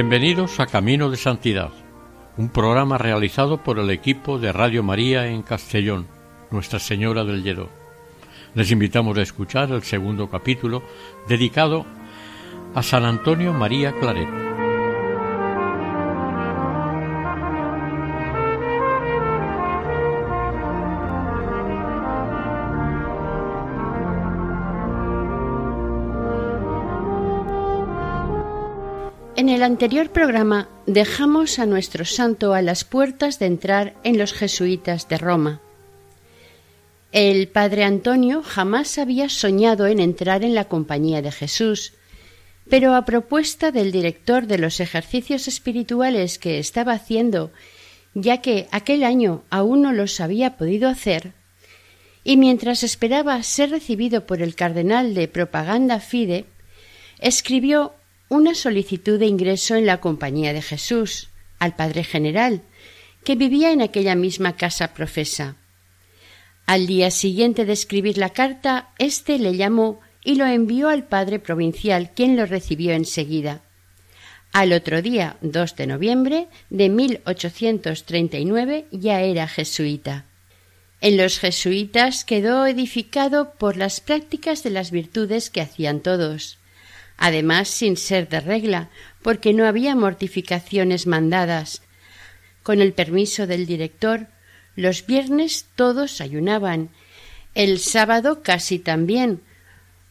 Bienvenidos a Camino de Santidad, un programa realizado por el equipo de Radio María en Castellón, Nuestra Señora del Lledó. Les invitamos a escuchar el segundo capítulo dedicado a San Antonio María Claret. El anterior programa dejamos a nuestro santo a las puertas de entrar en los jesuitas de Roma. El padre Antonio jamás había soñado en entrar en la compañía de Jesús, pero a propuesta del director de los ejercicios espirituales que estaba haciendo, ya que aquel año aún no los había podido hacer, y mientras esperaba ser recibido por el cardenal de Propaganda Fide, escribió una solicitud de ingreso en la Compañía de Jesús al Padre General, que vivía en aquella misma casa profesa. Al día siguiente de escribir la carta, éste le llamó y lo envió al Padre Provincial, quien lo recibió enseguida. Al otro día, 2 de noviembre de 1839, ya era jesuita. En los jesuitas quedó edificado por las prácticas de las virtudes que hacían todos además sin ser de regla, porque no había mortificaciones mandadas. Con el permiso del director, los viernes todos ayunaban, el sábado casi también,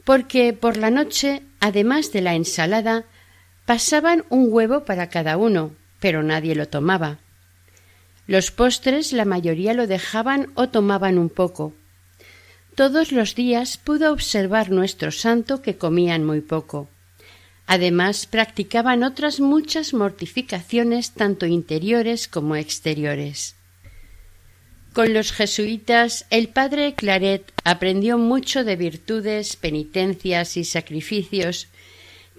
porque por la noche, además de la ensalada, pasaban un huevo para cada uno, pero nadie lo tomaba. Los postres la mayoría lo dejaban o tomaban un poco. Todos los días pudo observar nuestro santo que comían muy poco. Además, practicaban otras muchas mortificaciones tanto interiores como exteriores. Con los jesuitas, el padre Claret aprendió mucho de virtudes, penitencias y sacrificios,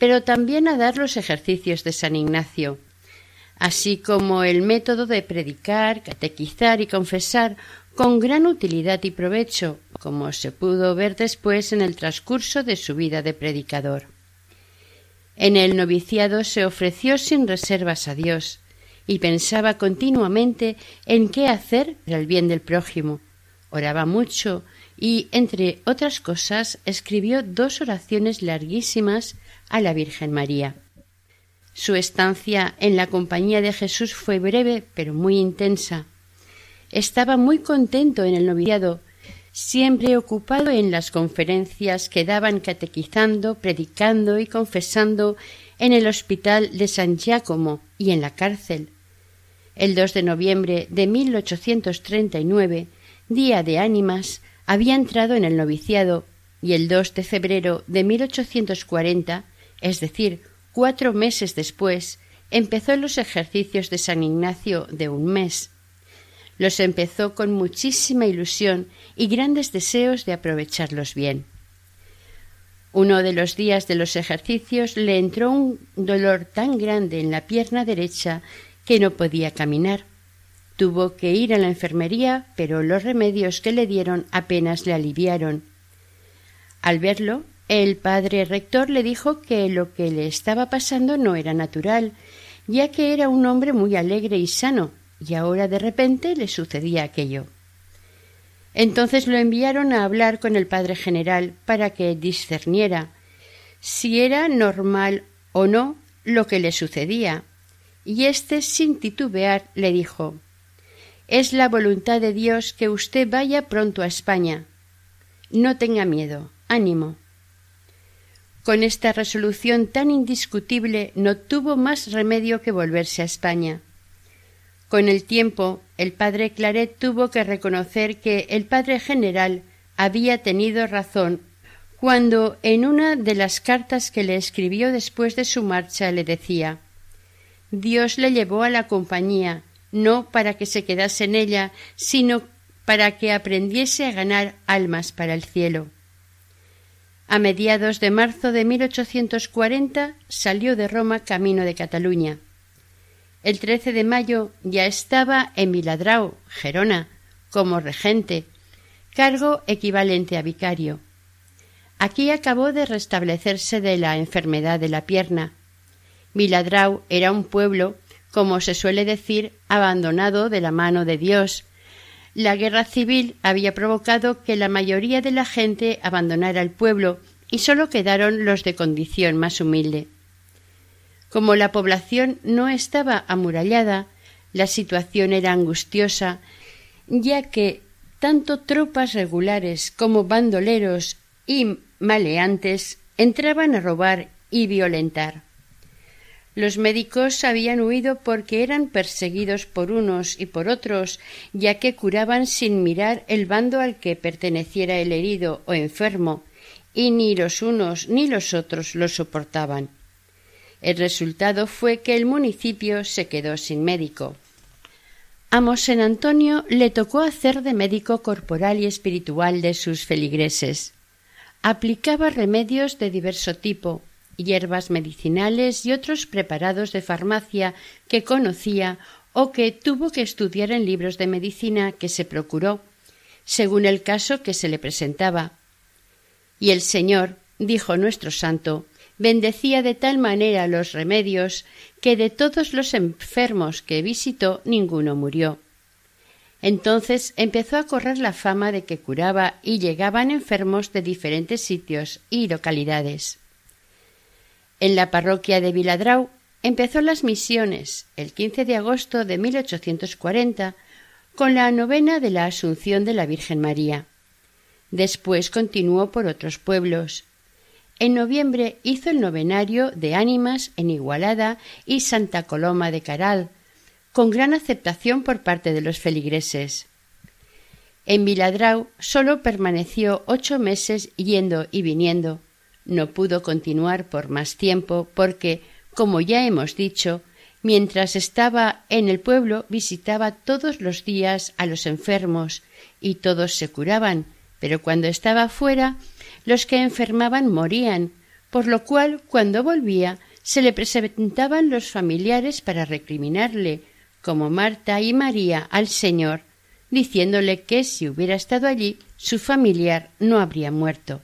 pero también a dar los ejercicios de San Ignacio, así como el método de predicar, catequizar y confesar con gran utilidad y provecho, como se pudo ver después en el transcurso de su vida de predicador. En el noviciado se ofreció sin reservas a Dios y pensaba continuamente en qué hacer para el bien del prójimo. Oraba mucho y, entre otras cosas, escribió dos oraciones larguísimas a la Virgen María. Su estancia en la compañía de Jesús fue breve, pero muy intensa. Estaba muy contento en el noviciado siempre ocupado en las conferencias que daban catequizando, predicando y confesando en el hospital de San Giacomo y en la cárcel. El 2 de noviembre de 1839, día de ánimas, había entrado en el noviciado y el 2 de febrero de 1840, es decir, cuatro meses después, empezó los ejercicios de San Ignacio de un mes. Los empezó con muchísima ilusión y grandes deseos de aprovecharlos bien. Uno de los días de los ejercicios le entró un dolor tan grande en la pierna derecha que no podía caminar. Tuvo que ir a la enfermería, pero los remedios que le dieron apenas le aliviaron. Al verlo, el padre rector le dijo que lo que le estaba pasando no era natural, ya que era un hombre muy alegre y sano, y ahora de repente le sucedía aquello. Entonces lo enviaron a hablar con el padre general para que discerniera si era normal o no lo que le sucedía, y éste sin titubear le dijo Es la voluntad de Dios que usted vaya pronto a España. No tenga miedo, ánimo. Con esta resolución tan indiscutible no tuvo más remedio que volverse a España. Con el tiempo, el padre Claret tuvo que reconocer que el padre general había tenido razón cuando en una de las cartas que le escribió después de su marcha le decía Dios le llevó a la compañía, no para que se quedase en ella, sino para que aprendiese a ganar almas para el cielo. A mediados de marzo de 1840 salió de Roma camino de Cataluña. El 13 de mayo ya estaba en Viladrau, Gerona, como regente, cargo equivalente a vicario. Aquí acabó de restablecerse de la enfermedad de la pierna. Viladrau era un pueblo, como se suele decir, abandonado de la mano de Dios. La guerra civil había provocado que la mayoría de la gente abandonara el pueblo y sólo quedaron los de condición más humilde. Como la población no estaba amurallada, la situación era angustiosa, ya que tanto tropas regulares como bandoleros y maleantes entraban a robar y violentar. Los médicos habían huido porque eran perseguidos por unos y por otros, ya que curaban sin mirar el bando al que perteneciera el herido o enfermo, y ni los unos ni los otros lo soportaban. El resultado fue que el municipio se quedó sin médico. A Mosén Antonio le tocó hacer de médico corporal y espiritual de sus feligreses. Aplicaba remedios de diverso tipo, hierbas medicinales y otros preparados de farmacia que conocía o que tuvo que estudiar en libros de medicina que se procuró, según el caso que se le presentaba. Y el Señor, dijo nuestro santo, bendecía de tal manera los remedios que de todos los enfermos que visitó ninguno murió. Entonces empezó a correr la fama de que curaba y llegaban enfermos de diferentes sitios y localidades. En la parroquia de Viladrau empezó las misiones el 15 de agosto de 1840 con la novena de la Asunción de la Virgen María. Después continuó por otros pueblos. En noviembre hizo el novenario de Ánimas en Igualada y Santa Coloma de Caral, con gran aceptación por parte de los feligreses. En Viladrau solo permaneció ocho meses yendo y viniendo. No pudo continuar por más tiempo porque, como ya hemos dicho, mientras estaba en el pueblo visitaba todos los días a los enfermos y todos se curaban, pero cuando estaba fuera los que enfermaban morían, por lo cual cuando volvía se le presentaban los familiares para recriminarle como Marta y María al Señor, diciéndole que si hubiera estado allí su familiar no habría muerto.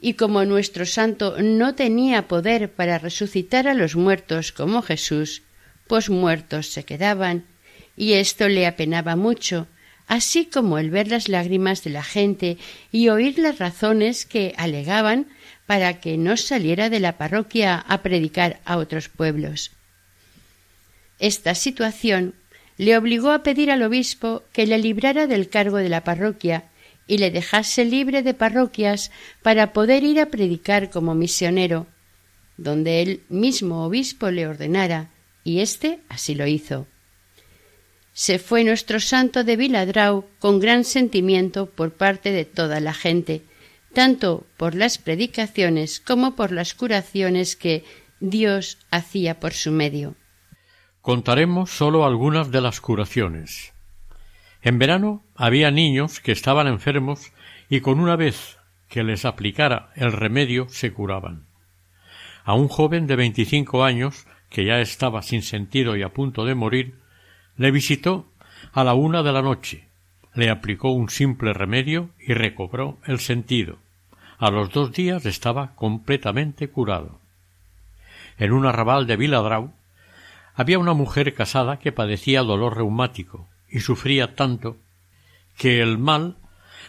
Y como nuestro santo no tenía poder para resucitar a los muertos como Jesús, pues muertos se quedaban, y esto le apenaba mucho, así como el ver las lágrimas de la gente y oír las razones que alegaban para que no saliera de la parroquia a predicar a otros pueblos. Esta situación le obligó a pedir al obispo que le librara del cargo de la parroquia y le dejase libre de parroquias para poder ir a predicar como misionero, donde el mismo obispo le ordenara, y éste así lo hizo. Se fue nuestro santo de Viladrau con gran sentimiento por parte de toda la gente, tanto por las predicaciones como por las curaciones que Dios hacía por su medio. Contaremos sólo algunas de las curaciones. En verano había niños que estaban enfermos y con una vez que les aplicara el remedio se curaban. A un joven de veinticinco años, que ya estaba sin sentido y a punto de morir, le visitó a la una de la noche, le aplicó un simple remedio y recobró el sentido. A los dos días estaba completamente curado. En un arrabal de Viladrau había una mujer casada que padecía dolor reumático y sufría tanto que el mal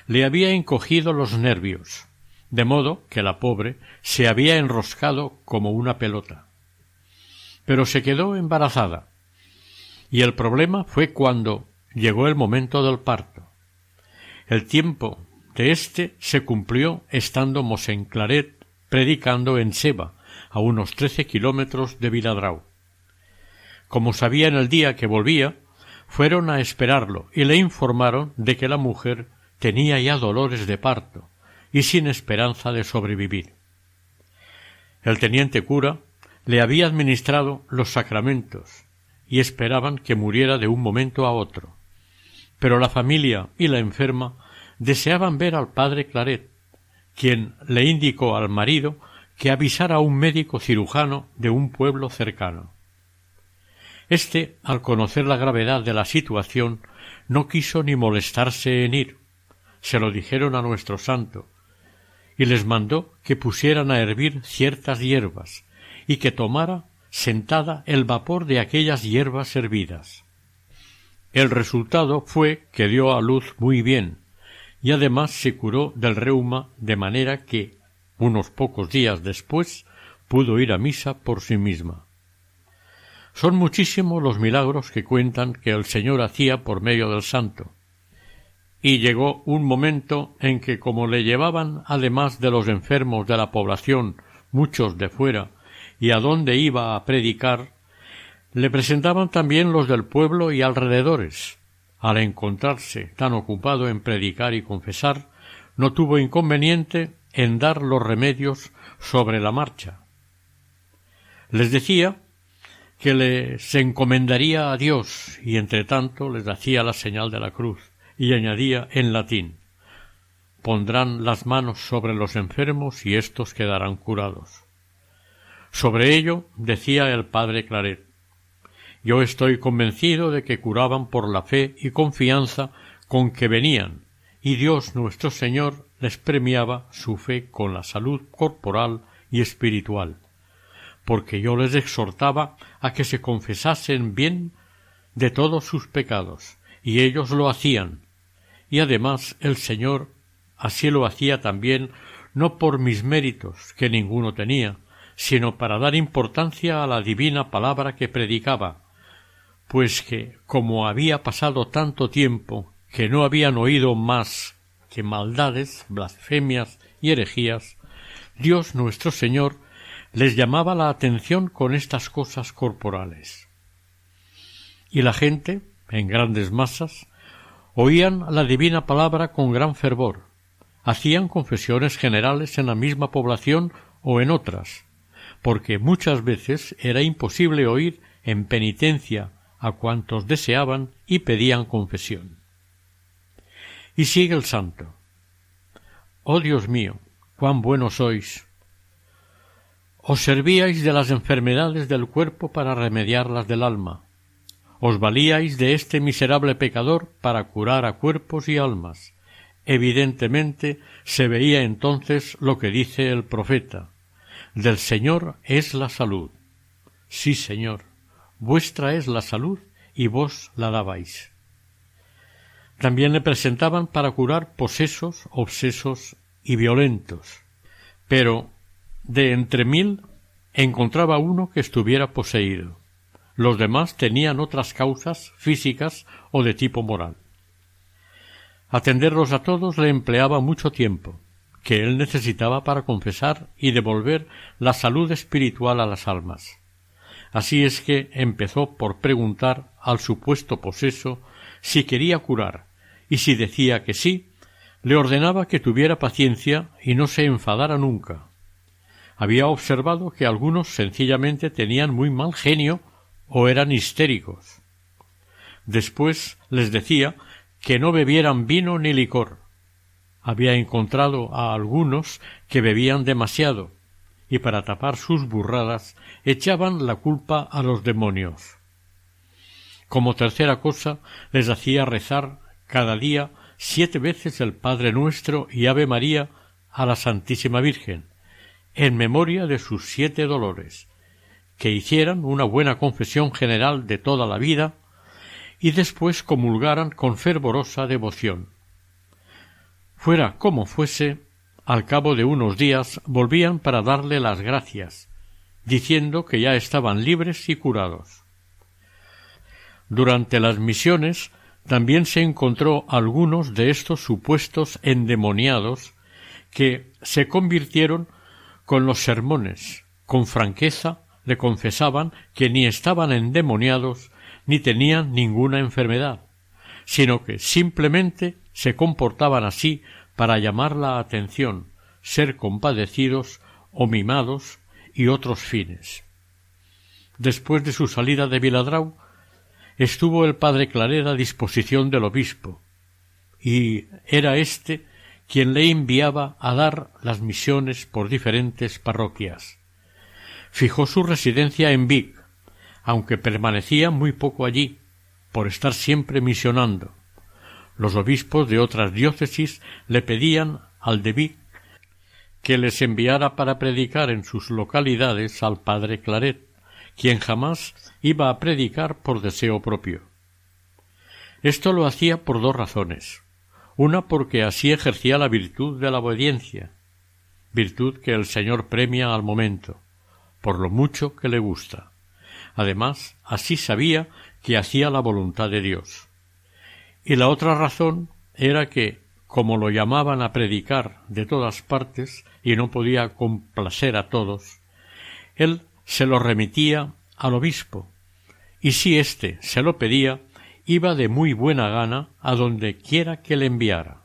le había encogido los nervios, de modo que la pobre se había enroscado como una pelota. Pero se quedó embarazada, y el problema fue cuando llegó el momento del parto. El tiempo de éste se cumplió estando Mosén Claret predicando en Seba, a unos trece kilómetros de Viladrau. Como sabían el día que volvía, fueron a esperarlo y le informaron de que la mujer tenía ya dolores de parto y sin esperanza de sobrevivir. El teniente cura le había administrado los sacramentos y esperaban que muriera de un momento a otro. Pero la familia y la enferma deseaban ver al padre Claret, quien le indicó al marido que avisara a un médico cirujano de un pueblo cercano. Este, al conocer la gravedad de la situación, no quiso ni molestarse en ir. Se lo dijeron a nuestro santo, y les mandó que pusieran a hervir ciertas hierbas, y que tomara sentada el vapor de aquellas hierbas hervidas. El resultado fue que dio a luz muy bien, y además se curó del reuma de manera que, unos pocos días después, pudo ir a misa por sí misma. Son muchísimos los milagros que cuentan que el Señor hacía por medio del santo. Y llegó un momento en que como le llevaban, además de los enfermos de la población, muchos de fuera, y a dónde iba a predicar, le presentaban también los del pueblo y alrededores. Al encontrarse tan ocupado en predicar y confesar, no tuvo inconveniente en dar los remedios sobre la marcha. Les decía que les encomendaría a Dios y entre tanto les hacía la señal de la cruz y añadía en latín pondrán las manos sobre los enfermos y éstos quedarán curados. Sobre ello decía el padre Claret Yo estoy convencido de que curaban por la fe y confianza con que venían, y Dios nuestro Señor les premiaba su fe con la salud corporal y espiritual porque yo les exhortaba a que se confesasen bien de todos sus pecados, y ellos lo hacían, y además el Señor así lo hacía también no por mis méritos, que ninguno tenía, sino para dar importancia a la divina palabra que predicaba, pues que, como había pasado tanto tiempo que no habían oído más que maldades, blasfemias y herejías, Dios nuestro Señor les llamaba la atención con estas cosas corporales. Y la gente, en grandes masas, oían la divina palabra con gran fervor, hacían confesiones generales en la misma población o en otras, porque muchas veces era imposible oír en penitencia a cuantos deseaban y pedían confesión. Y sigue el santo. Oh Dios mío, cuán bueno sois, os servíais de las enfermedades del cuerpo para remediarlas del alma. Os valíais de este miserable pecador para curar a cuerpos y almas. Evidentemente se veía entonces lo que dice el profeta. Del Señor es la salud. Sí, Señor, vuestra es la salud y vos la dabais. También le presentaban para curar posesos, obsesos y violentos. Pero de entre mil encontraba uno que estuviera poseído. Los demás tenían otras causas físicas o de tipo moral. Atenderlos a todos le empleaba mucho tiempo, que él necesitaba para confesar y devolver la salud espiritual a las almas. Así es que empezó por preguntar al supuesto poseso si quería curar, y si decía que sí, le ordenaba que tuviera paciencia y no se enfadara nunca, había observado que algunos sencillamente tenían muy mal genio o eran histéricos. Después les decía que no bebieran vino ni licor. Había encontrado a algunos que bebían demasiado y para tapar sus burradas echaban la culpa a los demonios. Como tercera cosa les hacía rezar cada día siete veces el Padre Nuestro y Ave María a la Santísima Virgen, en memoria de sus siete dolores, que hicieran una buena confesión general de toda la vida y después comulgaran con fervorosa devoción. Fuera como fuese, al cabo de unos días volvían para darle las gracias, diciendo que ya estaban libres y curados. Durante las misiones también se encontró algunos de estos supuestos endemoniados que se convirtieron con los sermones, con franqueza, le confesaban que ni estaban endemoniados ni tenían ninguna enfermedad, sino que simplemente se comportaban así para llamar la atención, ser compadecidos o mimados y otros fines. Después de su salida de Viladrau, estuvo el padre Claret a disposición del obispo, y era éste quien le enviaba a dar las misiones por diferentes parroquias. Fijó su residencia en Vic, aunque permanecía muy poco allí, por estar siempre misionando. Los obispos de otras diócesis le pedían al de Vic que les enviara para predicar en sus localidades al padre Claret, quien jamás iba a predicar por deseo propio. Esto lo hacía por dos razones. Una porque así ejercía la virtud de la obediencia, virtud que el Señor premia al momento, por lo mucho que le gusta. Además, así sabía que hacía la voluntad de Dios. Y la otra razón era que, como lo llamaban a predicar de todas partes y no podía complacer a todos, él se lo remitía al obispo, y si éste se lo pedía, iba de muy buena gana a donde quiera que le enviara.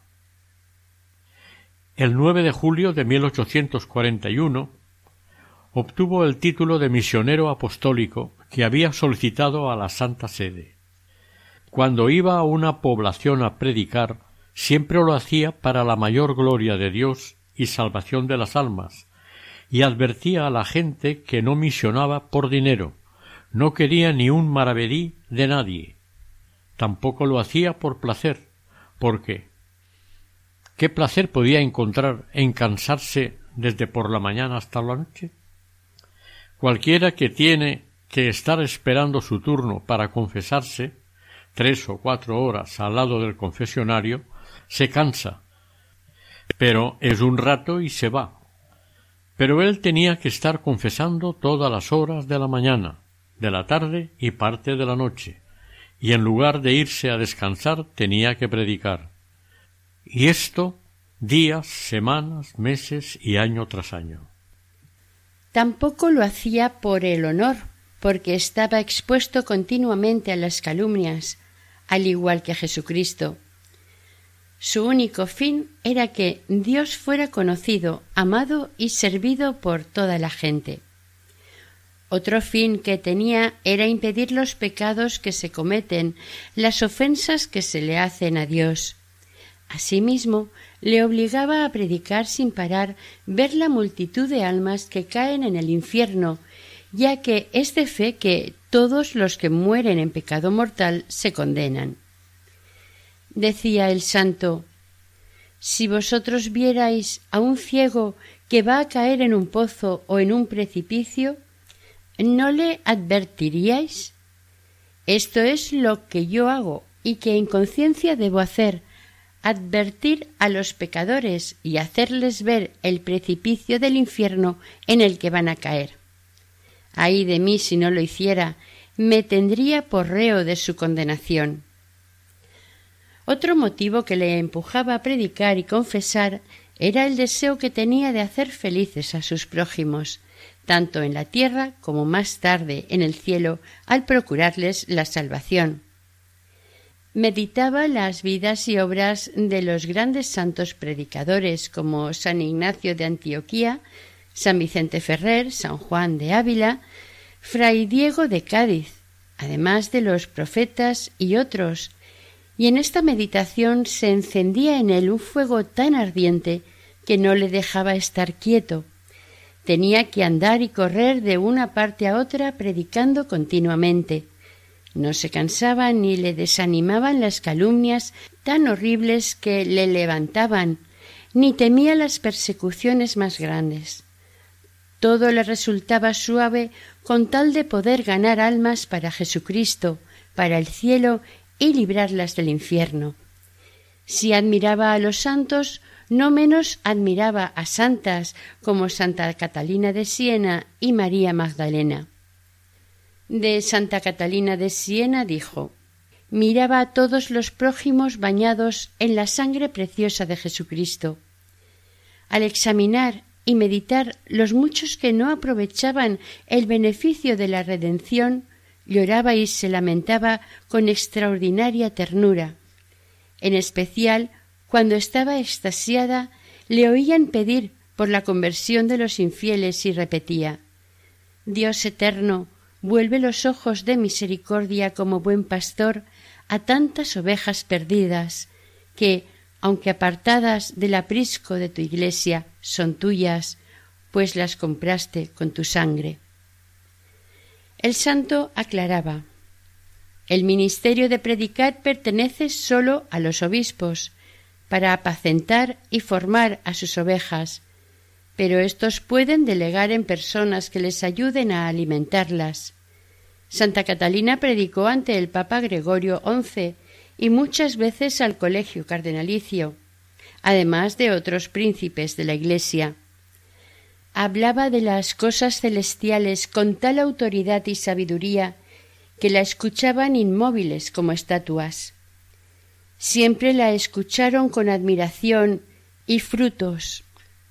El 9 de julio de 1841 obtuvo el título de misionero apostólico que había solicitado a la Santa Sede. Cuando iba a una población a predicar, siempre lo hacía para la mayor gloria de Dios y salvación de las almas, y advertía a la gente que no misionaba por dinero, no quería ni un maravedí de nadie, tampoco lo hacía por placer, porque ¿qué placer podía encontrar en cansarse desde por la mañana hasta la noche? Cualquiera que tiene que estar esperando su turno para confesarse, tres o cuatro horas al lado del confesionario, se cansa, pero es un rato y se va. Pero él tenía que estar confesando todas las horas de la mañana, de la tarde y parte de la noche, y en lugar de irse a descansar tenía que predicar. Y esto días, semanas, meses y año tras año. Tampoco lo hacía por el honor, porque estaba expuesto continuamente a las calumnias, al igual que Jesucristo. Su único fin era que Dios fuera conocido, amado y servido por toda la gente. Otro fin que tenía era impedir los pecados que se cometen, las ofensas que se le hacen a Dios. Asimismo, le obligaba a predicar sin parar ver la multitud de almas que caen en el infierno, ya que es de fe que todos los que mueren en pecado mortal se condenan. Decía el santo Si vosotros vierais a un ciego que va a caer en un pozo o en un precipicio, ¿no le advertiríais? Esto es lo que yo hago y que en conciencia debo hacer, advertir a los pecadores y hacerles ver el precipicio del infierno en el que van a caer. Ay de mí si no lo hiciera, me tendría por reo de su condenación. Otro motivo que le empujaba a predicar y confesar era el deseo que tenía de hacer felices a sus prójimos, tanto en la tierra como más tarde en el cielo, al procurarles la salvación. Meditaba las vidas y obras de los grandes santos predicadores como San Ignacio de Antioquía, San Vicente Ferrer, San Juan de Ávila, Fray Diego de Cádiz, además de los profetas y otros, y en esta meditación se encendía en él un fuego tan ardiente que no le dejaba estar quieto, Tenía que andar y correr de una parte a otra predicando continuamente. No se cansaba ni le desanimaban las calumnias tan horribles que le levantaban, ni temía las persecuciones más grandes. Todo le resultaba suave con tal de poder ganar almas para Jesucristo, para el cielo y librarlas del infierno. Si admiraba a los santos, no menos admiraba a santas como Santa Catalina de Siena y María Magdalena. De Santa Catalina de Siena dijo Miraba a todos los prójimos bañados en la sangre preciosa de Jesucristo. Al examinar y meditar los muchos que no aprovechaban el beneficio de la redención, lloraba y se lamentaba con extraordinaria ternura. En especial, cuando estaba extasiada, le oían pedir por la conversión de los infieles y repetía Dios eterno, vuelve los ojos de misericordia como buen pastor a tantas ovejas perdidas que, aunque apartadas del aprisco de tu iglesia, son tuyas, pues las compraste con tu sangre. El santo aclaraba El ministerio de predicar pertenece sólo a los obispos, para apacentar y formar a sus ovejas, pero éstos pueden delegar en personas que les ayuden a alimentarlas. Santa Catalina predicó ante el Papa Gregorio XI y muchas veces al colegio cardenalicio, además de otros príncipes de la Iglesia. Hablaba de las cosas celestiales con tal autoridad y sabiduría que la escuchaban inmóviles como estatuas. Siempre la escucharon con admiración y frutos.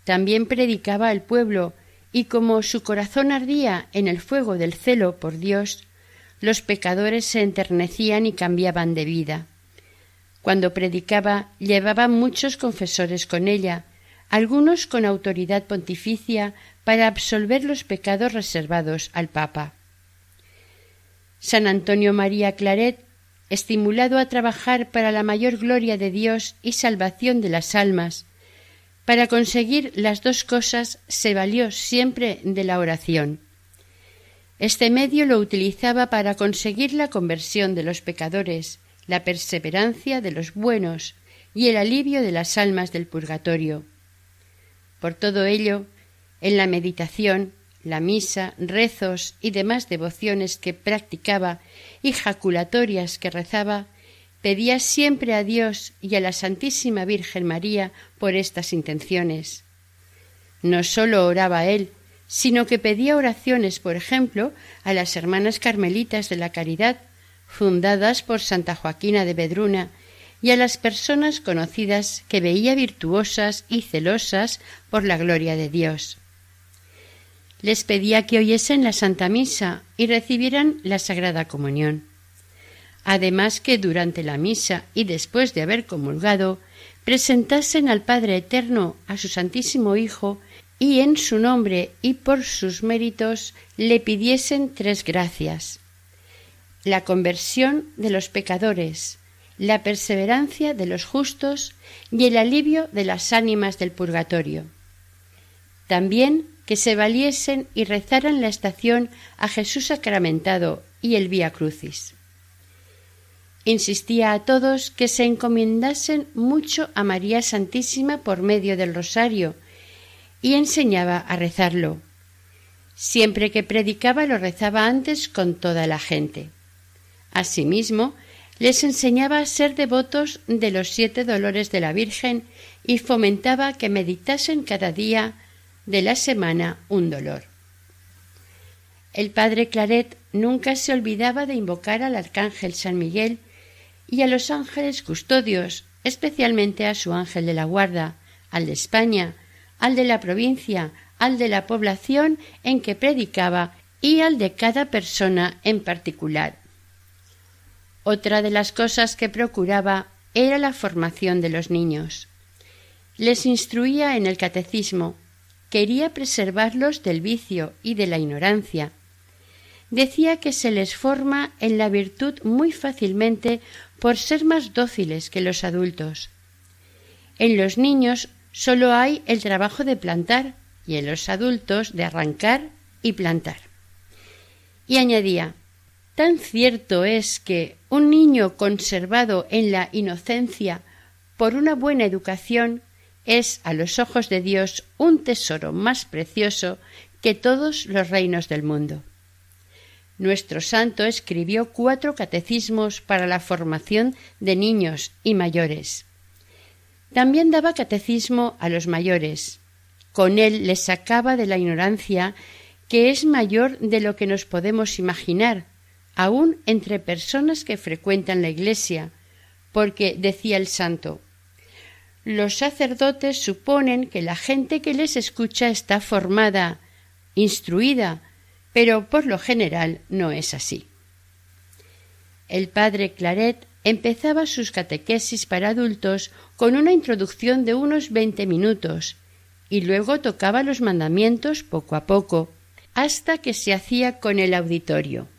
También predicaba al pueblo, y como su corazón ardía en el fuego del celo por Dios, los pecadores se enternecían y cambiaban de vida. Cuando predicaba llevaba muchos confesores con ella, algunos con autoridad pontificia para absolver los pecados reservados al Papa. San Antonio María Claret, estimulado a trabajar para la mayor gloria de Dios y salvación de las almas, para conseguir las dos cosas se valió siempre de la oración. Este medio lo utilizaba para conseguir la conversión de los pecadores, la perseverancia de los buenos y el alivio de las almas del purgatorio. Por todo ello, en la meditación, la misa, rezos y demás devociones que practicaba y jaculatorias que rezaba, pedía siempre a Dios y a la Santísima Virgen María por estas intenciones. No sólo oraba él, sino que pedía oraciones, por ejemplo, a las hermanas carmelitas de la caridad, fundadas por Santa Joaquina de Bedruna, y a las personas conocidas que veía virtuosas y celosas por la gloria de Dios. Les pedía que oyesen la Santa Misa y recibieran la Sagrada Comunión. Además que durante la misa y después de haber comulgado, presentasen al Padre Eterno, a su Santísimo Hijo, y en su nombre y por sus méritos le pidiesen tres gracias la conversión de los pecadores, la perseverancia de los justos y el alivio de las ánimas del purgatorio. También que se valiesen y rezaran la estación a Jesús sacramentado y el Vía Crucis. Insistía a todos que se encomendasen mucho a María Santísima por medio del rosario, y enseñaba a rezarlo. Siempre que predicaba lo rezaba antes con toda la gente. Asimismo, les enseñaba a ser devotos de los siete dolores de la Virgen y fomentaba que meditasen cada día de la semana un dolor. El padre Claret nunca se olvidaba de invocar al arcángel San Miguel y a los ángeles custodios, especialmente a su ángel de la guarda, al de España, al de la provincia, al de la población en que predicaba y al de cada persona en particular. Otra de las cosas que procuraba era la formación de los niños. Les instruía en el catecismo, quería preservarlos del vicio y de la ignorancia. Decía que se les forma en la virtud muy fácilmente por ser más dóciles que los adultos. En los niños solo hay el trabajo de plantar y en los adultos de arrancar y plantar. Y añadía Tan cierto es que un niño conservado en la inocencia por una buena educación es a los ojos de Dios un tesoro más precioso que todos los reinos del mundo. Nuestro santo escribió cuatro catecismos para la formación de niños y mayores. También daba catecismo a los mayores. Con él les sacaba de la ignorancia que es mayor de lo que nos podemos imaginar, aun entre personas que frecuentan la Iglesia, porque decía el santo los sacerdotes suponen que la gente que les escucha está formada, instruida, pero por lo general no es así. El padre Claret empezaba sus catequesis para adultos con una introducción de unos veinte minutos y luego tocaba los mandamientos poco a poco, hasta que se hacía con el auditorio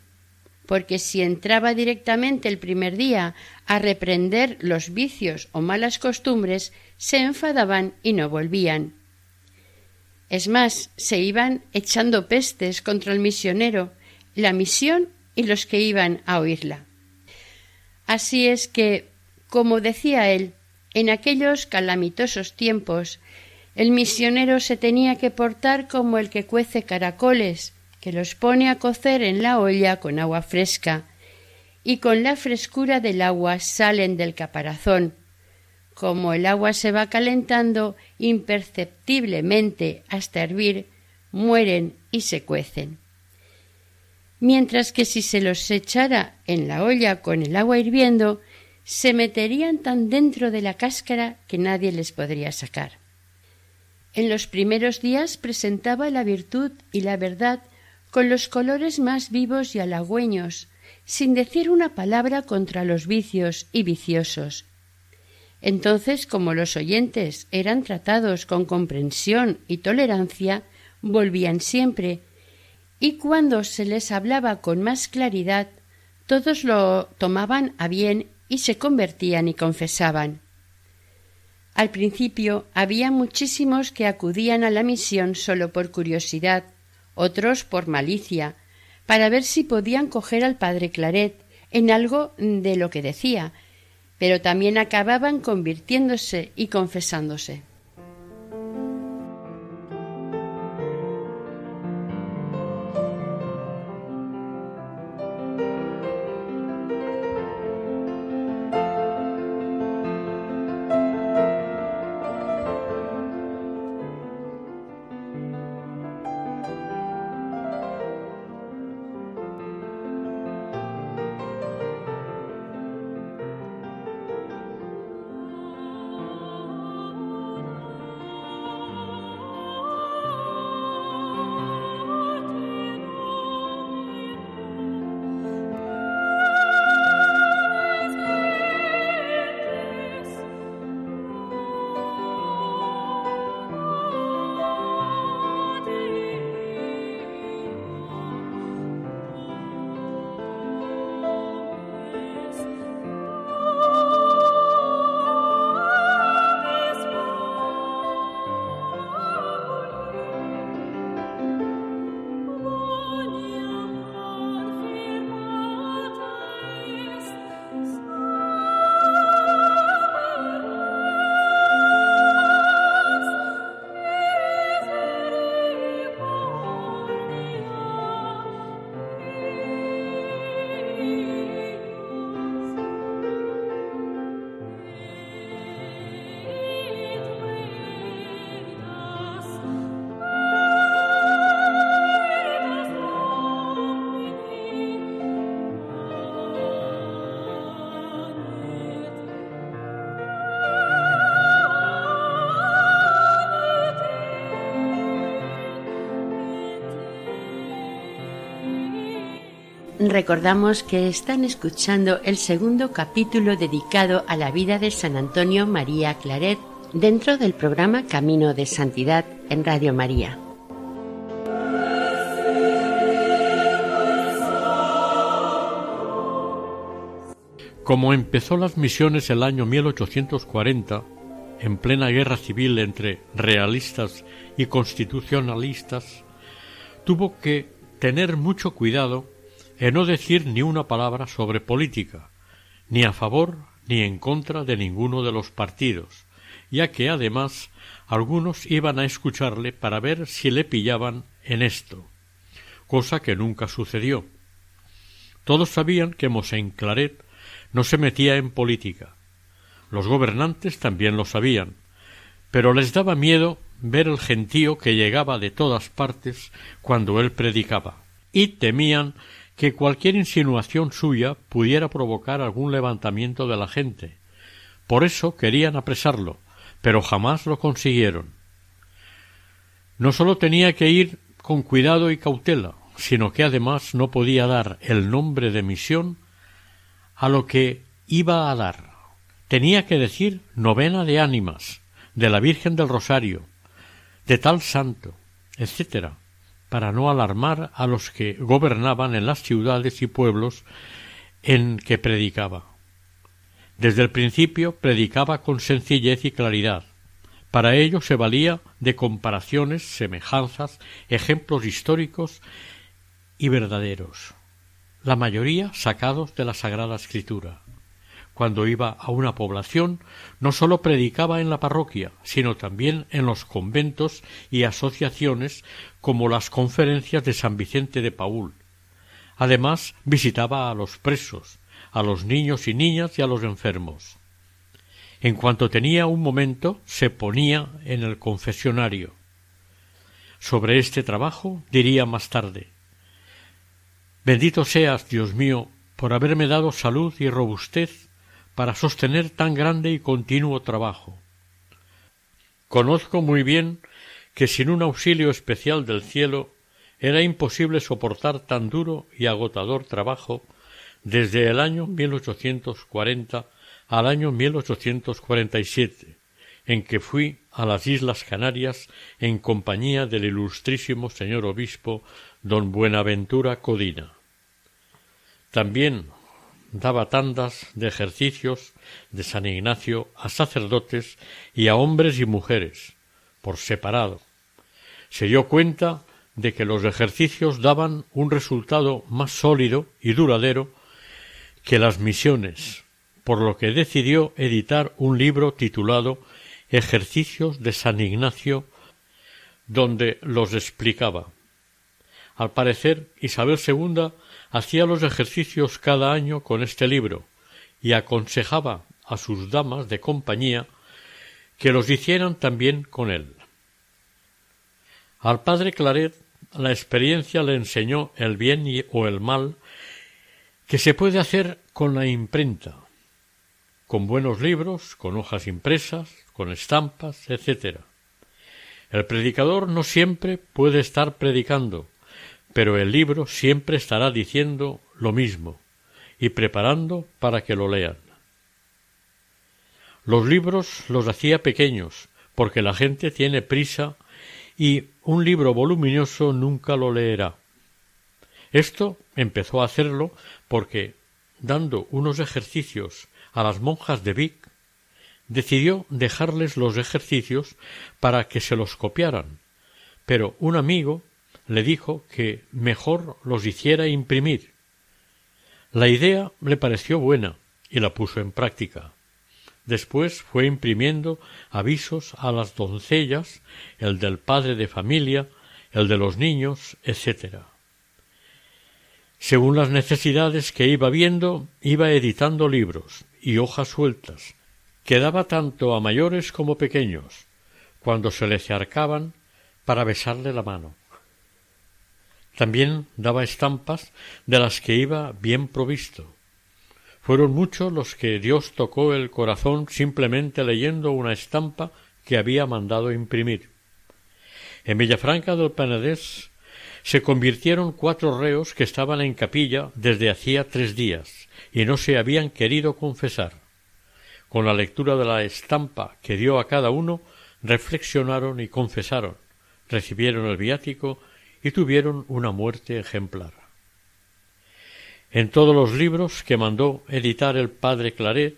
porque si entraba directamente el primer día a reprender los vicios o malas costumbres, se enfadaban y no volvían. Es más, se iban echando pestes contra el misionero, la misión y los que iban a oírla. Así es que, como decía él, en aquellos calamitosos tiempos, el misionero se tenía que portar como el que cuece caracoles, que los pone a cocer en la olla con agua fresca, y con la frescura del agua salen del caparazón. Como el agua se va calentando imperceptiblemente hasta hervir, mueren y se cuecen. Mientras que si se los echara en la olla con el agua hirviendo, se meterían tan dentro de la cáscara que nadie les podría sacar. En los primeros días presentaba la virtud y la verdad con los colores más vivos y halagüeños, sin decir una palabra contra los vicios y viciosos. Entonces, como los oyentes eran tratados con comprensión y tolerancia, volvían siempre, y cuando se les hablaba con más claridad, todos lo tomaban a bien y se convertían y confesaban. Al principio había muchísimos que acudían a la misión solo por curiosidad, otros por malicia, para ver si podían coger al padre Claret en algo de lo que decía, pero también acababan convirtiéndose y confesándose. Recordamos que están escuchando el segundo capítulo dedicado a la vida de San Antonio María Claret dentro del programa Camino de Santidad en Radio María. Como empezó las misiones el año 1840, en plena guerra civil entre realistas y constitucionalistas, tuvo que tener mucho cuidado en no decir ni una palabra sobre política, ni a favor ni en contra de ninguno de los partidos, ya que además algunos iban a escucharle para ver si le pillaban en esto, cosa que nunca sucedió. Todos sabían que Mosén Claret no se metía en política. Los gobernantes también lo sabían, pero les daba miedo ver el gentío que llegaba de todas partes cuando él predicaba, y temían que cualquier insinuación suya pudiera provocar algún levantamiento de la gente. Por eso querían apresarlo, pero jamás lo consiguieron. No sólo tenía que ir con cuidado y cautela, sino que además no podía dar el nombre de misión a lo que iba a dar. Tenía que decir novena de ánimas, de la Virgen del Rosario, de tal santo, etc., para no alarmar a los que gobernaban en las ciudades y pueblos en que predicaba. Desde el principio predicaba con sencillez y claridad. Para ello se valía de comparaciones, semejanzas, ejemplos históricos y verdaderos, la mayoría sacados de la Sagrada Escritura. Cuando iba a una población, no sólo predicaba en la parroquia, sino también en los conventos y asociaciones como las conferencias de San Vicente de Paul. Además, visitaba a los presos, a los niños y niñas y a los enfermos. En cuanto tenía un momento, se ponía en el confesionario. Sobre este trabajo diría más tarde Bendito seas, Dios mío, por haberme dado salud y robustez para sostener tan grande y continuo trabajo. Conozco muy bien que sin un auxilio especial del cielo era imposible soportar tan duro y agotador trabajo desde el año 1840 al año 1847, en que fui a las Islas Canarias en compañía del ilustrísimo señor obispo don Buenaventura Codina. También daba tandas de ejercicios de San Ignacio a sacerdotes y a hombres y mujeres, por separado. Se dio cuenta de que los ejercicios daban un resultado más sólido y duradero que las misiones, por lo que decidió editar un libro titulado Ejercicios de San Ignacio, donde los explicaba. Al parecer, Isabel II hacía los ejercicios cada año con este libro y aconsejaba a sus damas de compañía que los hicieran también con él. Al padre Claret la experiencia le enseñó el bien o el mal que se puede hacer con la imprenta, con buenos libros, con hojas impresas, con estampas, etc. El predicador no siempre puede estar predicando, pero el libro siempre estará diciendo lo mismo y preparando para que lo lean. Los libros los hacía pequeños, porque la gente tiene prisa y un libro voluminoso nunca lo leerá. Esto empezó a hacerlo porque, dando unos ejercicios a las monjas de Vic, decidió dejarles los ejercicios para que se los copiaran, pero un amigo le dijo que mejor los hiciera imprimir. La idea le pareció buena y la puso en práctica. Después fue imprimiendo avisos a las doncellas, el del padre de familia, el de los niños, etc. Según las necesidades que iba viendo, iba editando libros y hojas sueltas, que daba tanto a mayores como pequeños, cuando se le acercaban para besarle la mano. También daba estampas de las que iba bien provisto. Fueron muchos los que Dios tocó el corazón simplemente leyendo una estampa que había mandado imprimir. En Villafranca del Penedés se convirtieron cuatro reos que estaban en capilla desde hacía tres días y no se habían querido confesar. Con la lectura de la estampa que dio a cada uno, reflexionaron y confesaron, recibieron el viático y tuvieron una muerte ejemplar. En todos los libros que mandó editar el padre Claret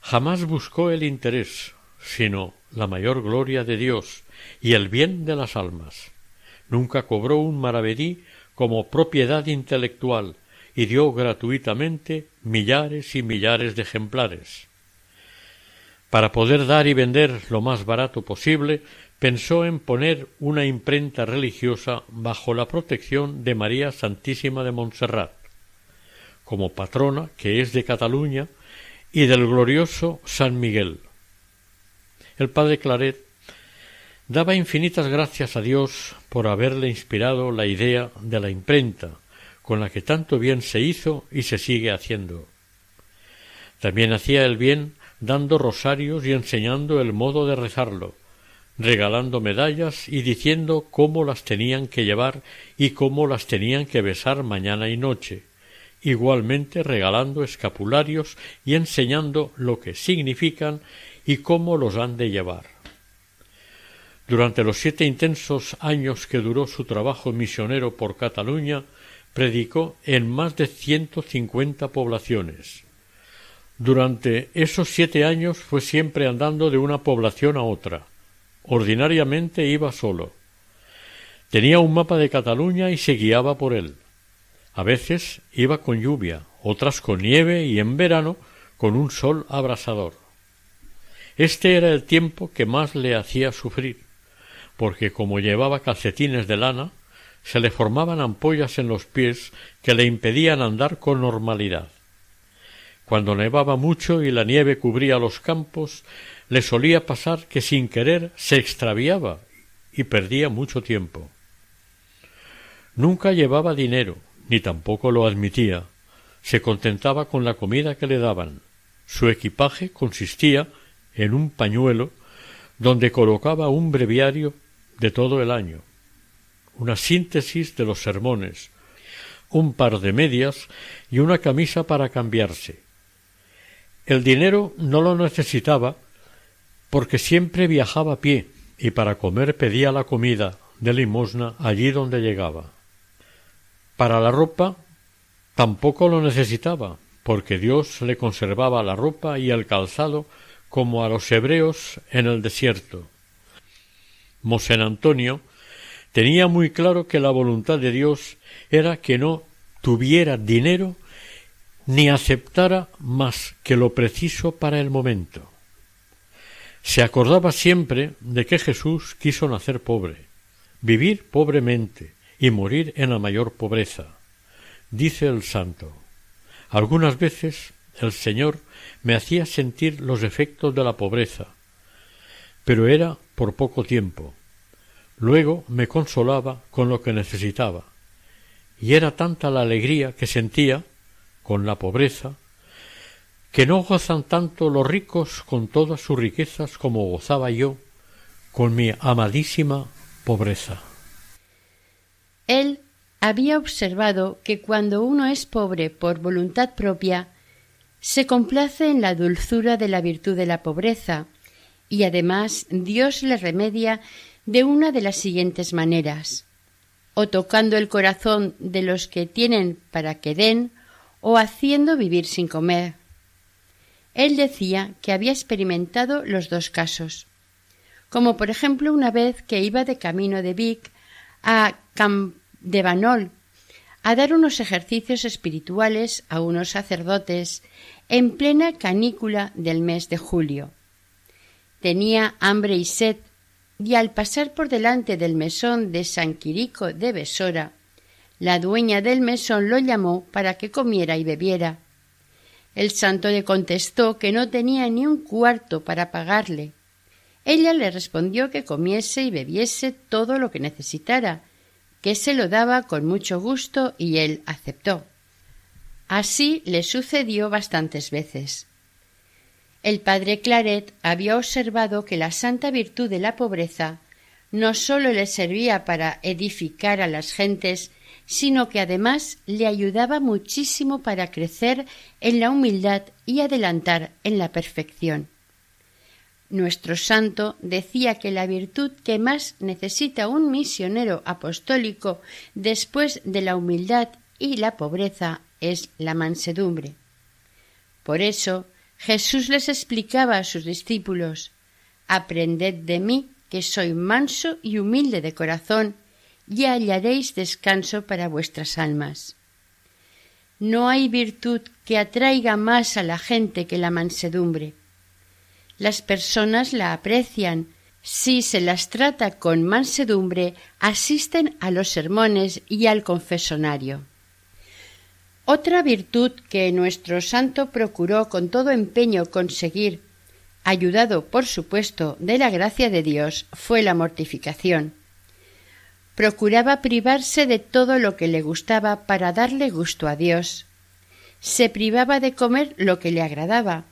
jamás buscó el interés, sino la mayor gloria de Dios y el bien de las almas. Nunca cobró un maravedí como propiedad intelectual y dio gratuitamente millares y millares de ejemplares. Para poder dar y vender lo más barato posible, pensó en poner una imprenta religiosa bajo la protección de María Santísima de Montserrat, como patrona que es de Cataluña y del glorioso San Miguel. El padre Claret daba infinitas gracias a Dios por haberle inspirado la idea de la imprenta, con la que tanto bien se hizo y se sigue haciendo. También hacía el bien dando rosarios y enseñando el modo de rezarlo, regalando medallas y diciendo cómo las tenían que llevar y cómo las tenían que besar mañana y noche, igualmente regalando escapularios y enseñando lo que significan y cómo los han de llevar. Durante los siete intensos años que duró su trabajo misionero por Cataluña, predicó en más de ciento cincuenta poblaciones. Durante esos siete años fue siempre andando de una población a otra. Ordinariamente iba solo. Tenía un mapa de Cataluña y se guiaba por él. A veces iba con lluvia, otras con nieve y en verano con un sol abrasador. Este era el tiempo que más le hacía sufrir porque como llevaba calcetines de lana, se le formaban ampollas en los pies que le impedían andar con normalidad. Cuando nevaba mucho y la nieve cubría los campos, le solía pasar que sin querer se extraviaba y perdía mucho tiempo. Nunca llevaba dinero, ni tampoco lo admitía. Se contentaba con la comida que le daban. Su equipaje consistía en un pañuelo donde colocaba un breviario de todo el año, una síntesis de los sermones, un par de medias y una camisa para cambiarse. El dinero no lo necesitaba porque siempre viajaba a pie y para comer pedía la comida de limosna allí donde llegaba. Para la ropa tampoco lo necesitaba, porque Dios le conservaba la ropa y el calzado como a los hebreos en el desierto. Mosén Antonio tenía muy claro que la voluntad de Dios era que no tuviera dinero ni aceptara más que lo preciso para el momento. Se acordaba siempre de que Jesús quiso nacer pobre, vivir pobremente y morir en la mayor pobreza. Dice el santo algunas veces el Señor me hacía sentir los efectos de la pobreza, pero era por poco tiempo. Luego me consolaba con lo que necesitaba, y era tanta la alegría que sentía con la pobreza, que no gozan tanto los ricos con todas sus riquezas como gozaba yo con mi amadísima pobreza. Él había observado que cuando uno es pobre por voluntad propia, se complace en la dulzura de la virtud de la pobreza, y además Dios le remedia de una de las siguientes maneras o tocando el corazón de los que tienen para que den, o haciendo vivir sin comer. Él decía que había experimentado los dos casos, como por ejemplo una vez que iba de camino de Vic a Banol a dar unos ejercicios espirituales a unos sacerdotes en plena canícula del mes de julio. Tenía hambre y sed, y al pasar por delante del mesón de San Quirico de Besora, la dueña del mesón lo llamó para que comiera y bebiera. El santo le contestó que no tenía ni un cuarto para pagarle. Ella le respondió que comiese y bebiese todo lo que necesitara, que se lo daba con mucho gusto y él aceptó. Así le sucedió bastantes veces. El padre Claret había observado que la santa virtud de la pobreza no sólo le servía para edificar a las gentes, sino que además le ayudaba muchísimo para crecer en la humildad y adelantar en la perfección. Nuestro santo decía que la virtud que más necesita un misionero apostólico después de la humildad y la pobreza es la mansedumbre. Por eso, Jesús les explicaba a sus discípulos Aprended de mí, que soy manso y humilde de corazón, y hallaréis descanso para vuestras almas. No hay virtud que atraiga más a la gente que la mansedumbre. Las personas la aprecian. Si se las trata con mansedumbre, asisten a los sermones y al confesonario. Otra virtud que nuestro santo procuró con todo empeño conseguir, ayudado por supuesto de la gracia de Dios, fue la mortificación. Procuraba privarse de todo lo que le gustaba para darle gusto a Dios. Se privaba de comer lo que le agradaba.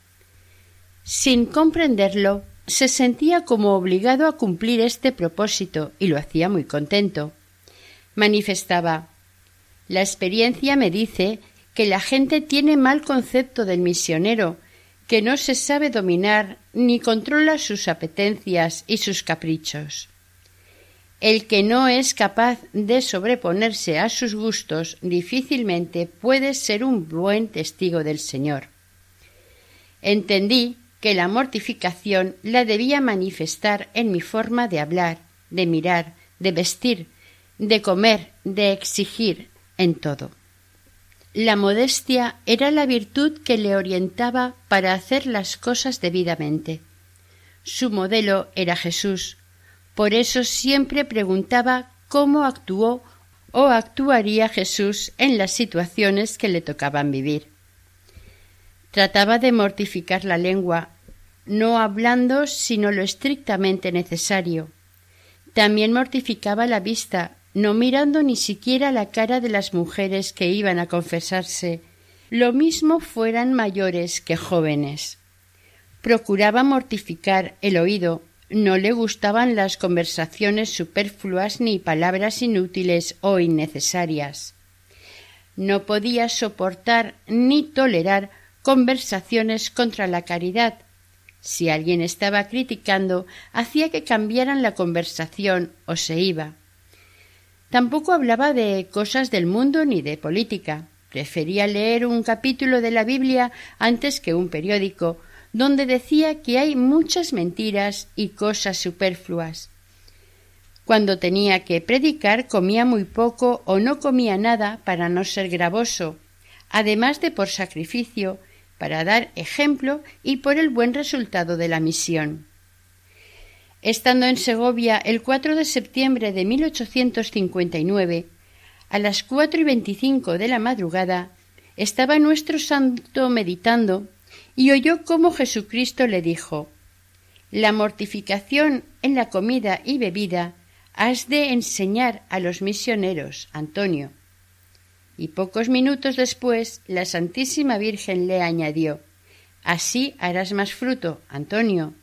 Sin comprenderlo, se sentía como obligado a cumplir este propósito y lo hacía muy contento. Manifestaba La experiencia me dice que la gente tiene mal concepto del misionero, que no se sabe dominar ni controla sus apetencias y sus caprichos. El que no es capaz de sobreponerse a sus gustos difícilmente puede ser un buen testigo del Señor. Entendí que la mortificación la debía manifestar en mi forma de hablar, de mirar, de vestir, de comer, de exigir, en todo. La modestia era la virtud que le orientaba para hacer las cosas debidamente. Su modelo era Jesús, por eso siempre preguntaba cómo actuó o actuaría Jesús en las situaciones que le tocaban vivir. Trataba de mortificar la lengua, no hablando sino lo estrictamente necesario. También mortificaba la vista, no mirando ni siquiera la cara de las mujeres que iban a confesarse, lo mismo fueran mayores que jóvenes. Procuraba mortificar el oído, no le gustaban las conversaciones superfluas ni palabras inútiles o innecesarias. No podía soportar ni tolerar conversaciones contra la caridad. Si alguien estaba criticando, hacía que cambiaran la conversación o se iba. Tampoco hablaba de cosas del mundo ni de política. Prefería leer un capítulo de la Biblia antes que un periódico, donde decía que hay muchas mentiras y cosas superfluas. Cuando tenía que predicar comía muy poco o no comía nada para no ser gravoso, además de por sacrificio, para dar ejemplo y por el buen resultado de la misión. Estando en Segovia el 4 de septiembre de 1859, a las cuatro y veinticinco de la madrugada, estaba nuestro santo meditando y oyó cómo Jesucristo le dijo La mortificación en la comida y bebida has de enseñar a los misioneros, Antonio. Y pocos minutos después la Santísima Virgen le añadió Así harás más fruto, Antonio,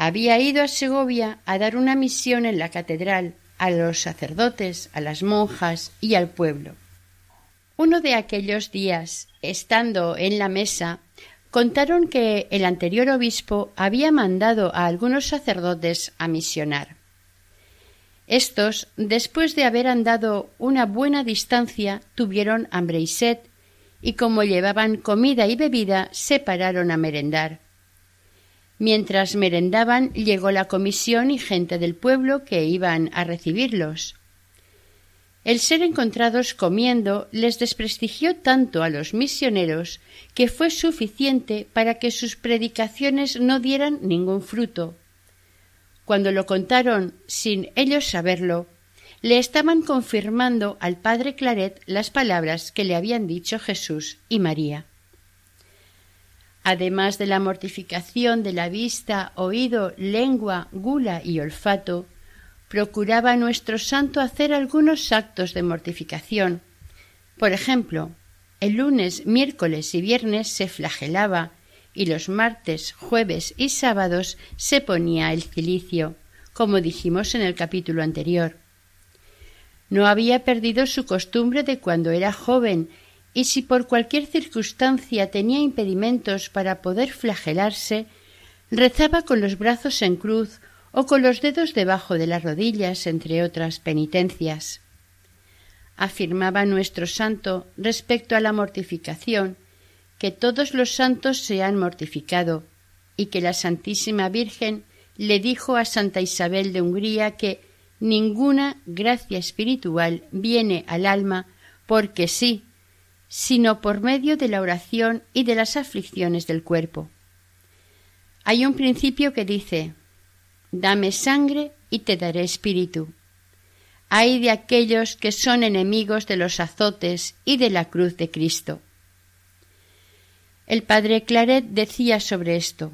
había ido a Segovia a dar una misión en la catedral a los sacerdotes, a las monjas y al pueblo. Uno de aquellos días, estando en la mesa, contaron que el anterior obispo había mandado a algunos sacerdotes a misionar. Estos, después de haber andado una buena distancia, tuvieron hambre y sed, y como llevaban comida y bebida, se pararon a merendar. Mientras merendaban llegó la comisión y gente del pueblo que iban a recibirlos. El ser encontrados comiendo les desprestigió tanto a los misioneros que fue suficiente para que sus predicaciones no dieran ningún fruto. Cuando lo contaron sin ellos saberlo, le estaban confirmando al padre Claret las palabras que le habían dicho Jesús y María además de la mortificación de la vista, oído, lengua, gula y olfato, procuraba nuestro santo hacer algunos actos de mortificación. Por ejemplo, el lunes, miércoles y viernes se flagelaba y los martes, jueves y sábados se ponía el cilicio, como dijimos en el capítulo anterior. No había perdido su costumbre de cuando era joven y si por cualquier circunstancia tenía impedimentos para poder flagelarse, rezaba con los brazos en cruz o con los dedos debajo de las rodillas, entre otras penitencias. Afirmaba nuestro santo respecto a la mortificación que todos los santos se han mortificado y que la Santísima Virgen le dijo a Santa Isabel de Hungría que ninguna gracia espiritual viene al alma porque sí, sino por medio de la oración y de las aflicciones del cuerpo. Hay un principio que dice Dame sangre y te daré espíritu. Hay de aquellos que son enemigos de los azotes y de la cruz de Cristo. El padre Claret decía sobre esto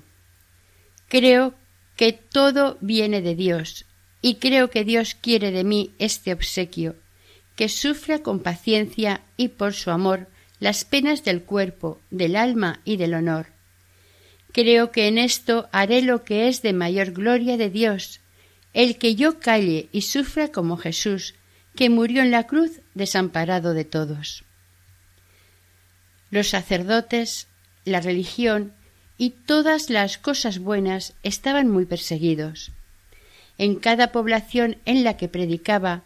Creo que todo viene de Dios, y creo que Dios quiere de mí este obsequio, que sufra con paciencia y por su amor las penas del cuerpo, del alma y del honor, Creo que en esto haré lo que es de mayor gloria de Dios, el que yo calle y sufra como Jesús, que murió en la cruz desamparado de todos. Los sacerdotes, la religión y todas las cosas buenas estaban muy perseguidos. En cada población en la que predicaba,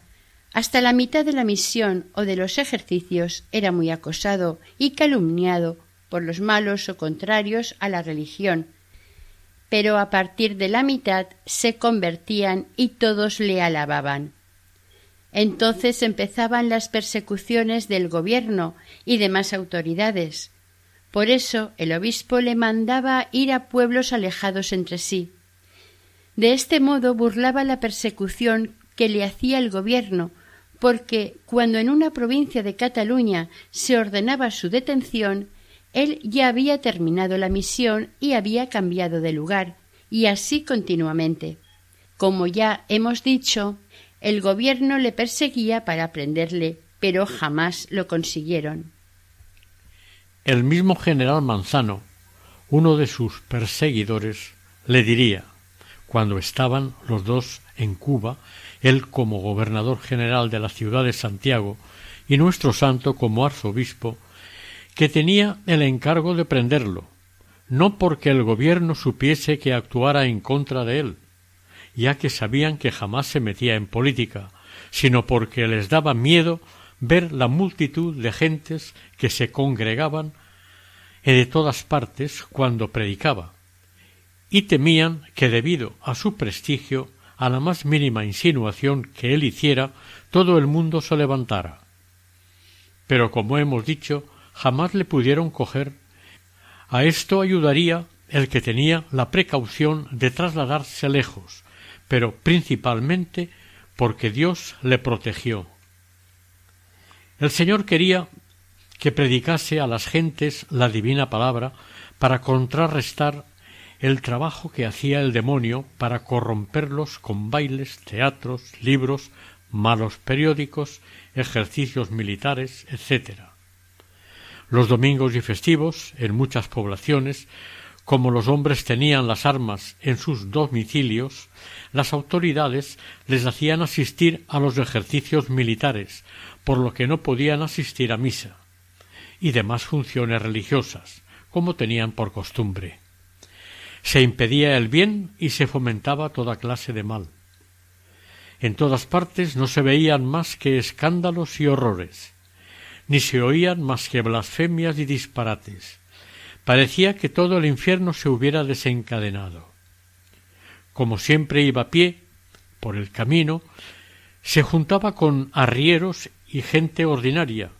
hasta la mitad de la misión o de los ejercicios era muy acosado y calumniado por los malos o contrarios a la religión, pero a partir de la mitad se convertían y todos le alababan. Entonces empezaban las persecuciones del gobierno y demás autoridades. Por eso el obispo le mandaba ir a pueblos alejados entre sí. De este modo burlaba la persecución que le hacía el gobierno, porque cuando en una provincia de Cataluña se ordenaba su detención, él ya había terminado la misión y había cambiado de lugar, y así continuamente. Como ya hemos dicho, el gobierno le perseguía para prenderle, pero jamás lo consiguieron. El mismo general Manzano, uno de sus perseguidores, le diría, cuando estaban los dos en Cuba, él como gobernador general de la ciudad de Santiago y nuestro santo como arzobispo, que tenía el encargo de prenderlo, no porque el gobierno supiese que actuara en contra de él, ya que sabían que jamás se metía en política, sino porque les daba miedo ver la multitud de gentes que se congregaban de todas partes cuando predicaba, y temían que debido a su prestigio, a la más mínima insinuación que él hiciera, todo el mundo se levantara. Pero como hemos dicho, jamás le pudieron coger. A esto ayudaría el que tenía la precaución de trasladarse lejos, pero principalmente porque Dios le protegió. El Señor quería que predicase a las gentes la divina palabra para contrarrestar el trabajo que hacía el demonio para corromperlos con bailes, teatros, libros, malos periódicos, ejercicios militares, etc. Los domingos y festivos, en muchas poblaciones, como los hombres tenían las armas en sus domicilios, las autoridades les hacían asistir a los ejercicios militares, por lo que no podían asistir a misa, y demás funciones religiosas, como tenían por costumbre. Se impedía el bien y se fomentaba toda clase de mal. En todas partes no se veían más que escándalos y horrores, ni se oían más que blasfemias y disparates, Parecía que todo el infierno se hubiera desencadenado. Como siempre iba a pie, por el camino, se juntaba con arrieros y gente ordinaria,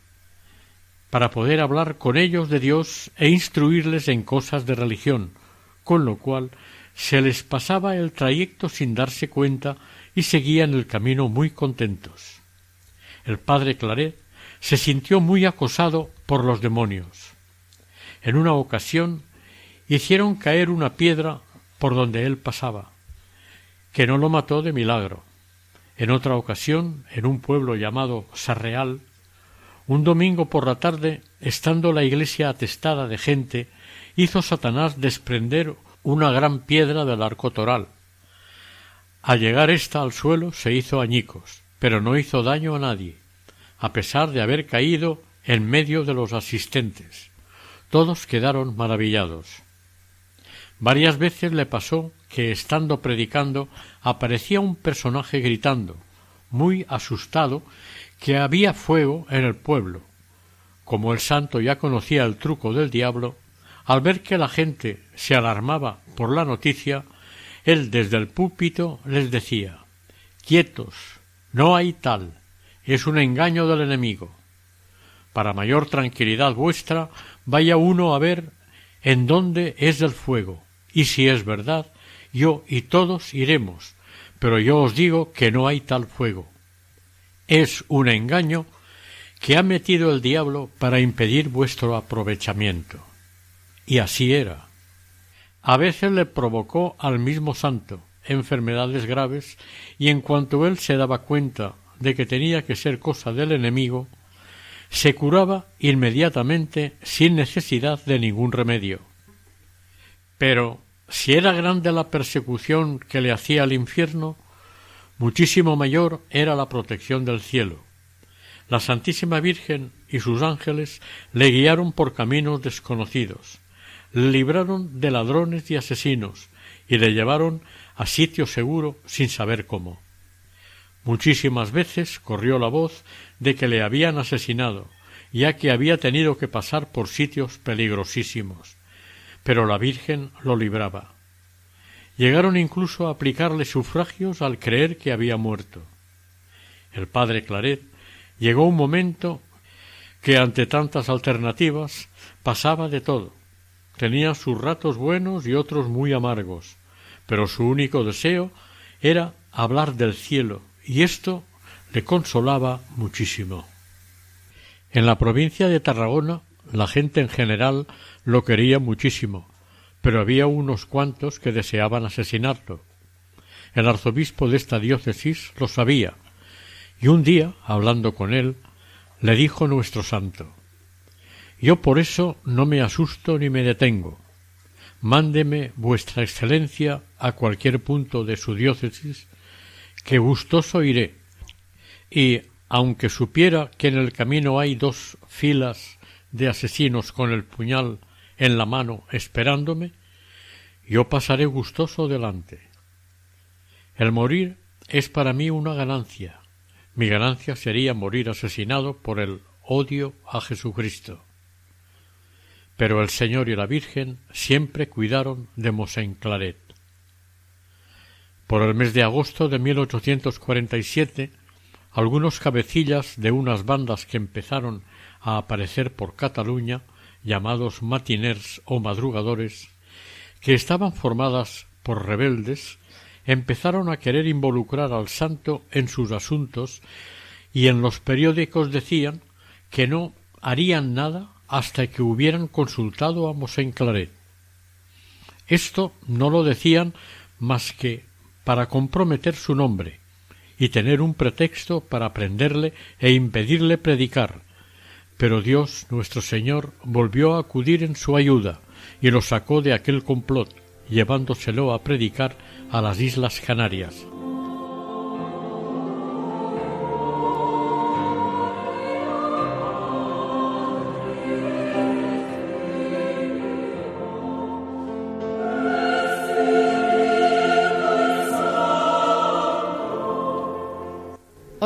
para poder hablar con ellos de Dios e instruirles en cosas de religión, con lo cual se les pasaba el trayecto sin darse cuenta y seguían el camino muy contentos. El padre Claret se sintió muy acosado por los demonios. En una ocasión hicieron caer una piedra por donde él pasaba, que no lo mató de milagro. En otra ocasión, en un pueblo llamado Sarreal, un domingo por la tarde, estando la iglesia atestada de gente, hizo Satanás desprender una gran piedra del arco toral. Al llegar ésta al suelo se hizo añicos, pero no hizo daño a nadie, a pesar de haber caído en medio de los asistentes. Todos quedaron maravillados. Varias veces le pasó que, estando predicando, aparecía un personaje gritando, muy asustado, que había fuego en el pueblo. Como el santo ya conocía el truco del diablo, al ver que la gente se alarmaba por la noticia, él desde el púlpito les decía Quietos, no hay tal, es un engaño del enemigo. Para mayor tranquilidad vuestra, vaya uno a ver en dónde es el fuego, y si es verdad, yo y todos iremos, pero yo os digo que no hay tal fuego. Es un engaño que ha metido el diablo para impedir vuestro aprovechamiento. Y así era. A veces le provocó al mismo santo enfermedades graves, y en cuanto él se daba cuenta de que tenía que ser cosa del enemigo, se curaba inmediatamente sin necesidad de ningún remedio. Pero si era grande la persecución que le hacía el infierno, muchísimo mayor era la protección del cielo. La Santísima Virgen y sus ángeles le guiaron por caminos desconocidos, le libraron de ladrones y asesinos, y le llevaron a sitio seguro sin saber cómo. Muchísimas veces corrió la voz de que le habían asesinado, ya que había tenido que pasar por sitios peligrosísimos, pero la Virgen lo libraba. Llegaron incluso a aplicarle sufragios al creer que había muerto. El padre Claret llegó un momento que ante tantas alternativas pasaba de todo. Tenía sus ratos buenos y otros muy amargos, pero su único deseo era hablar del cielo, y esto le consolaba muchísimo. En la provincia de Tarragona la gente en general lo quería muchísimo, pero había unos cuantos que deseaban asesinarlo. El arzobispo de esta diócesis lo sabía, y un día, hablando con él, le dijo nuestro santo Yo por eso no me asusto ni me detengo. Mándeme vuestra excelencia a cualquier punto de su diócesis, que gustoso iré, y aunque supiera que en el camino hay dos filas de asesinos con el puñal en la mano esperándome, yo pasaré gustoso delante. El morir es para mí una ganancia. Mi ganancia sería morir asesinado por el odio a Jesucristo. Pero el Señor y la Virgen siempre cuidaron de Mosén Claret. Por el mes de agosto de 1847, algunos cabecillas de unas bandas que empezaron a aparecer por Cataluña, llamados matiners o madrugadores, que estaban formadas por rebeldes, empezaron a querer involucrar al santo en sus asuntos y en los periódicos decían que no harían nada hasta que hubieran consultado a Mosén Claret. Esto no lo decían más que para comprometer su nombre y tener un pretexto para prenderle e impedirle predicar, pero Dios nuestro Señor volvió a acudir en su ayuda y lo sacó de aquel complot, llevándoselo a predicar a las Islas Canarias.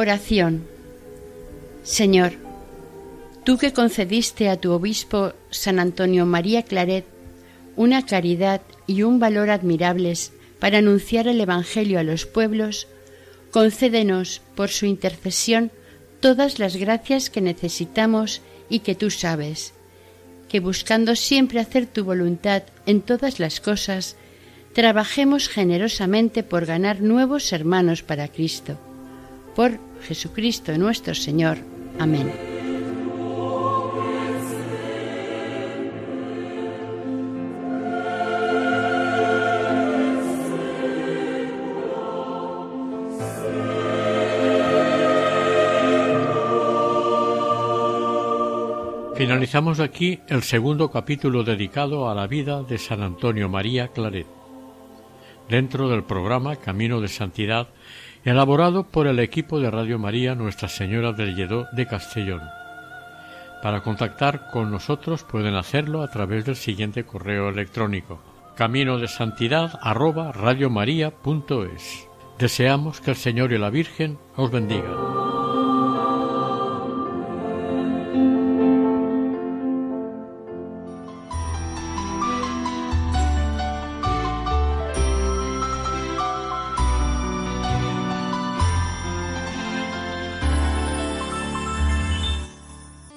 Oración Señor, tú que concediste a tu obispo San Antonio María Claret una caridad y un valor admirables para anunciar el Evangelio a los pueblos, concédenos por su intercesión todas las gracias que necesitamos y que tú sabes, que buscando siempre hacer tu voluntad en todas las cosas, trabajemos generosamente por ganar nuevos hermanos para Cristo. Por Jesucristo nuestro Señor. Amén. Finalizamos aquí el segundo capítulo dedicado a la vida de San Antonio María Claret, dentro del programa Camino de Santidad, elaborado por el equipo de Radio María Nuestra Señora del Lledó de Castellón. Para contactar con nosotros pueden hacerlo a través del siguiente correo electrónico camino de santidad Deseamos que el Señor y la Virgen os bendigan.